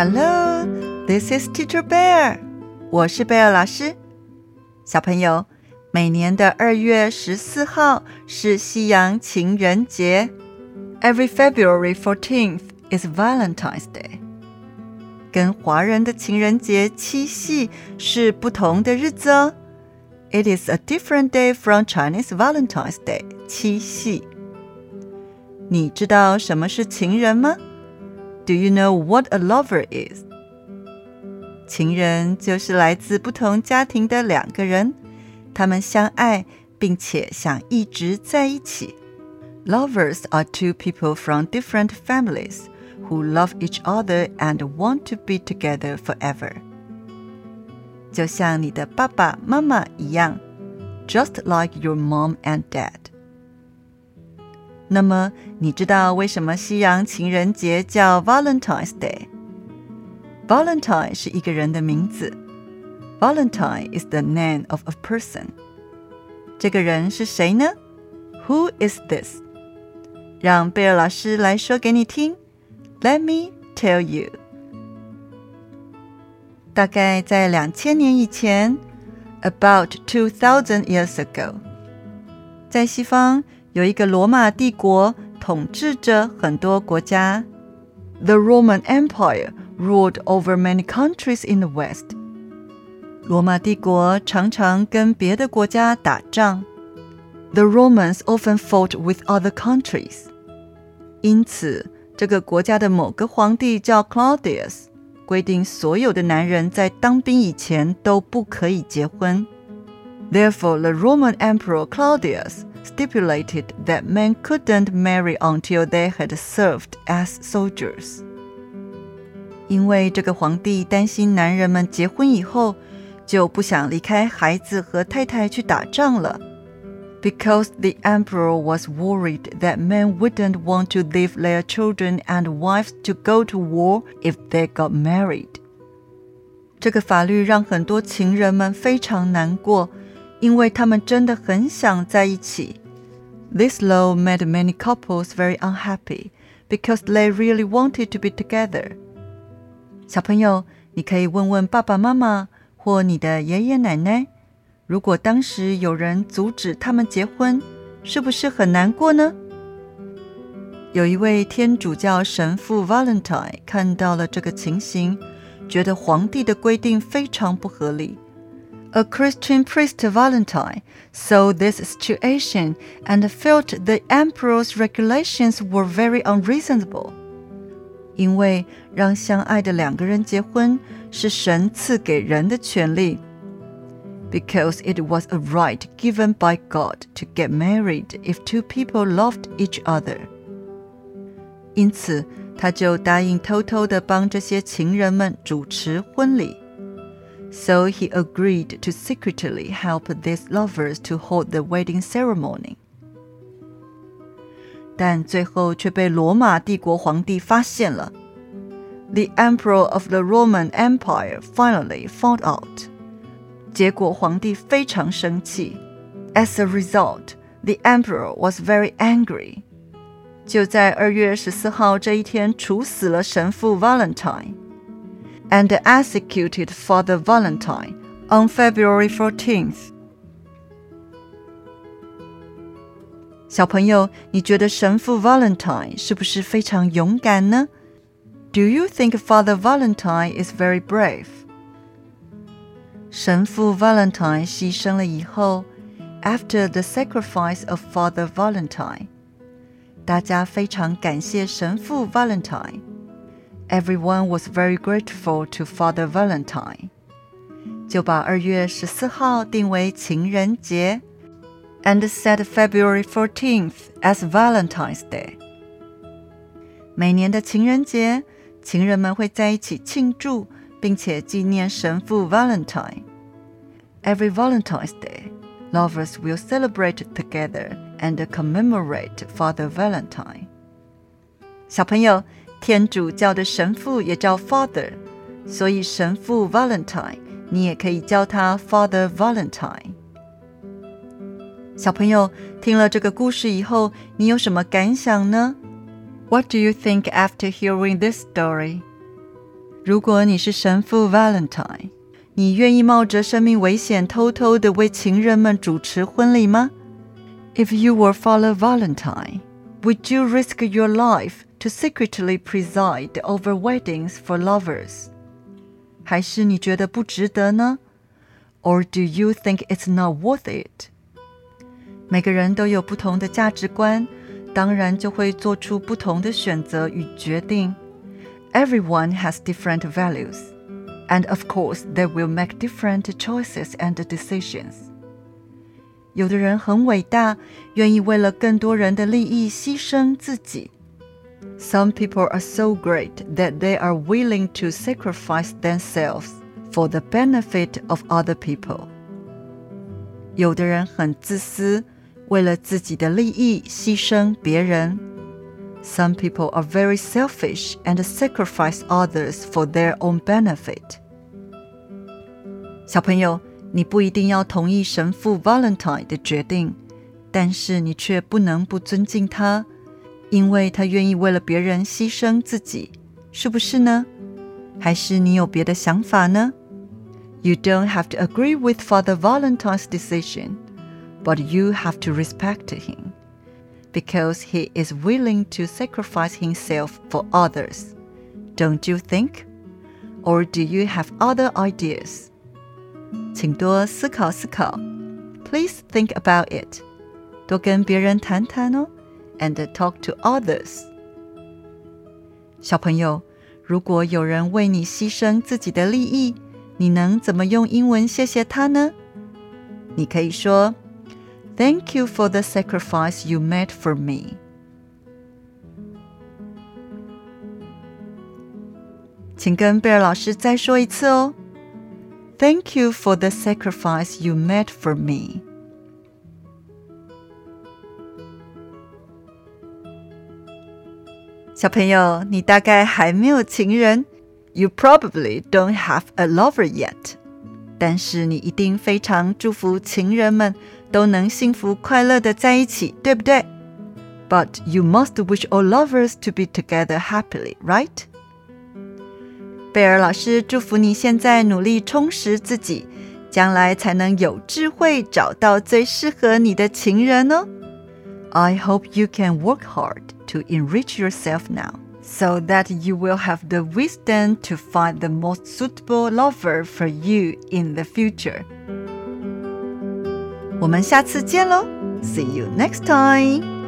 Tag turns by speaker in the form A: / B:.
A: Hello, this is Teacher Bear. 我是贝尔老师。小朋友，每年的二月十四号是西洋情人节。Every February fourteenth is Valentine's Day. 跟华人的情人节七夕是不同的日子哦。It is a different day from Chinese Valentine's Day. 七夕。你知道什么是情人吗 ？Do you know what a lover is? 情人就是来自不同家庭的两个人，他们相爱并且想一直在一起。Lovers are two people from different families who love each other and want to be together forever. 就像你的爸爸妈妈一样，just like your mom and dad. 那么，你知道为什么西洋情人节叫 Valentine's Day？Valentine 是一个人的名字，Valentine is the name of a person。这个人是谁呢？Who is this？让贝尔老师来说给你听。Let me tell you。大概在两千年以前，about two thousand years ago，在西方。 有一个罗马帝国统治着很多国家。The Roman Empire ruled over many countries in the West. 罗马帝国常常跟别的国家打仗。The Romans often fought with other countries. 因此，这个国家的某个皇帝叫 Claudius，规定所有的男人在当兵以前都不可以结婚。Therefore, the Roman Emperor Claudius stipulated that men couldn't marry until they had served as soldiers. 因为这个皇帝担心男人们结婚以后就不想离开孩子和太太去打仗了。Because the emperor was worried that men wouldn't want to leave their children and wives to go to war if they got married. 这个法律让很多情人们非常难过。 因为他们真的很想在一起。This law made many couples very unhappy because they really wanted to be together. 小朋友，你可以问问爸爸妈妈或你的爷爷奶奶，如果当时有人阻止他们结婚，是不是很难过呢？有一位天主教神父 Valentine 看到了这个情形，觉得皇帝的规定非常不合理。a Christian priest Valentine saw this situation and felt the emperor's regulations were very unreasonable. 因为让相爱的两个人结婚是神赐给人的权利，because it was a right given by God to get married if two people loved each other. 因此，他就答应偷偷的帮这些情人们主持婚礼。 so he agreed to secretly help these lovers to hold the wedding ceremony. 但最后却被罗马帝国皇帝发现了。The emperor of the Roman Empire finally found out. 结果皇帝非常生气。As a result, the emperor was very angry. 就在二月十四号这一天，处死了神父 Valentine。 and executed Father Valentine on February 14th. 小朋友，你觉得神父 Valentine 是不是非常勇敢呢？Do you think Father Valentine is very brave? 神父 Valentine 牺牲了以后，after the sacrifice of Father Valentine，大家非常感谢神父 Valentine。 Everyone was very grateful to Father Valentine，就把二月十四号定为情人节，and set February 14th as Valentine's Day。每年的情人节，情人们会在一起庆祝，并且纪念神父 Valentine。Every Valentine's Day, lovers will celebrate together and commemorate Father Valentine。小朋友。 天主教的神父也叫 Father，所以神父 Valentine，你也可以叫他 Father Valentine。小朋友听了这个故事以后，你有什么感想呢？What do you think after hearing this story？ 如果你是神父 Valentine，你愿意冒着生命危险偷偷的为情人们主持婚礼吗？If you were Father Valentine, would you risk your life to secretly preside over weddings for lovers? 还是你觉得不值得呢？Or do you think it's not worth it? 每个人都有不同的价值观，当然就会做出不同的选择与决定。Everyone has different values and of course they will make different choices and decisions. 有的人很伟大，愿意为了更多人的利益牺牲自己。 Some people are so great that they are willing to sacrifice themselves for the benefit of other people. 有的人很自私，为了自己的利益牺牲别人。Some people are very selfish and sacrifice others for their own benefit. 小朋友，你不一定要同意神父 Valentine 的决定，但是你却不能不尊敬他， 因为他愿意为了别人牺牲自己，是不是呢？还是你有别的想法呢？You don't have to agree with Father Valentine's decision, but you have to respect him because he is willing to sacrifice himself for others. Don't you think? Or do you have other ideas? 请多思考思考，Please think about it，多跟别人谈谈哦 ，and talk to others。小朋友，如果有人为你牺牲自己的利益，你能怎么用英文谢谢他呢？你可以说，Thank you for the sacrifice you made for me。请跟贝尔老师再说一次哦。Thank you for the sacrifice you made for me. 小朋友，你大概还没有情人，You probably don't have a lover yet。但是你一定非常祝福情人们都能幸福快乐的在一起，对不对？But you must wish all lovers to be together happily, right? 贝尔老师祝福你现在努力充实自己，将来才能有智慧找到最适合你的情人哦。I hope you can work hard to enrich yourself now, so that you will have the wisdom to find the most suitable lover for you in the future. 我们下次见喽，See you next time.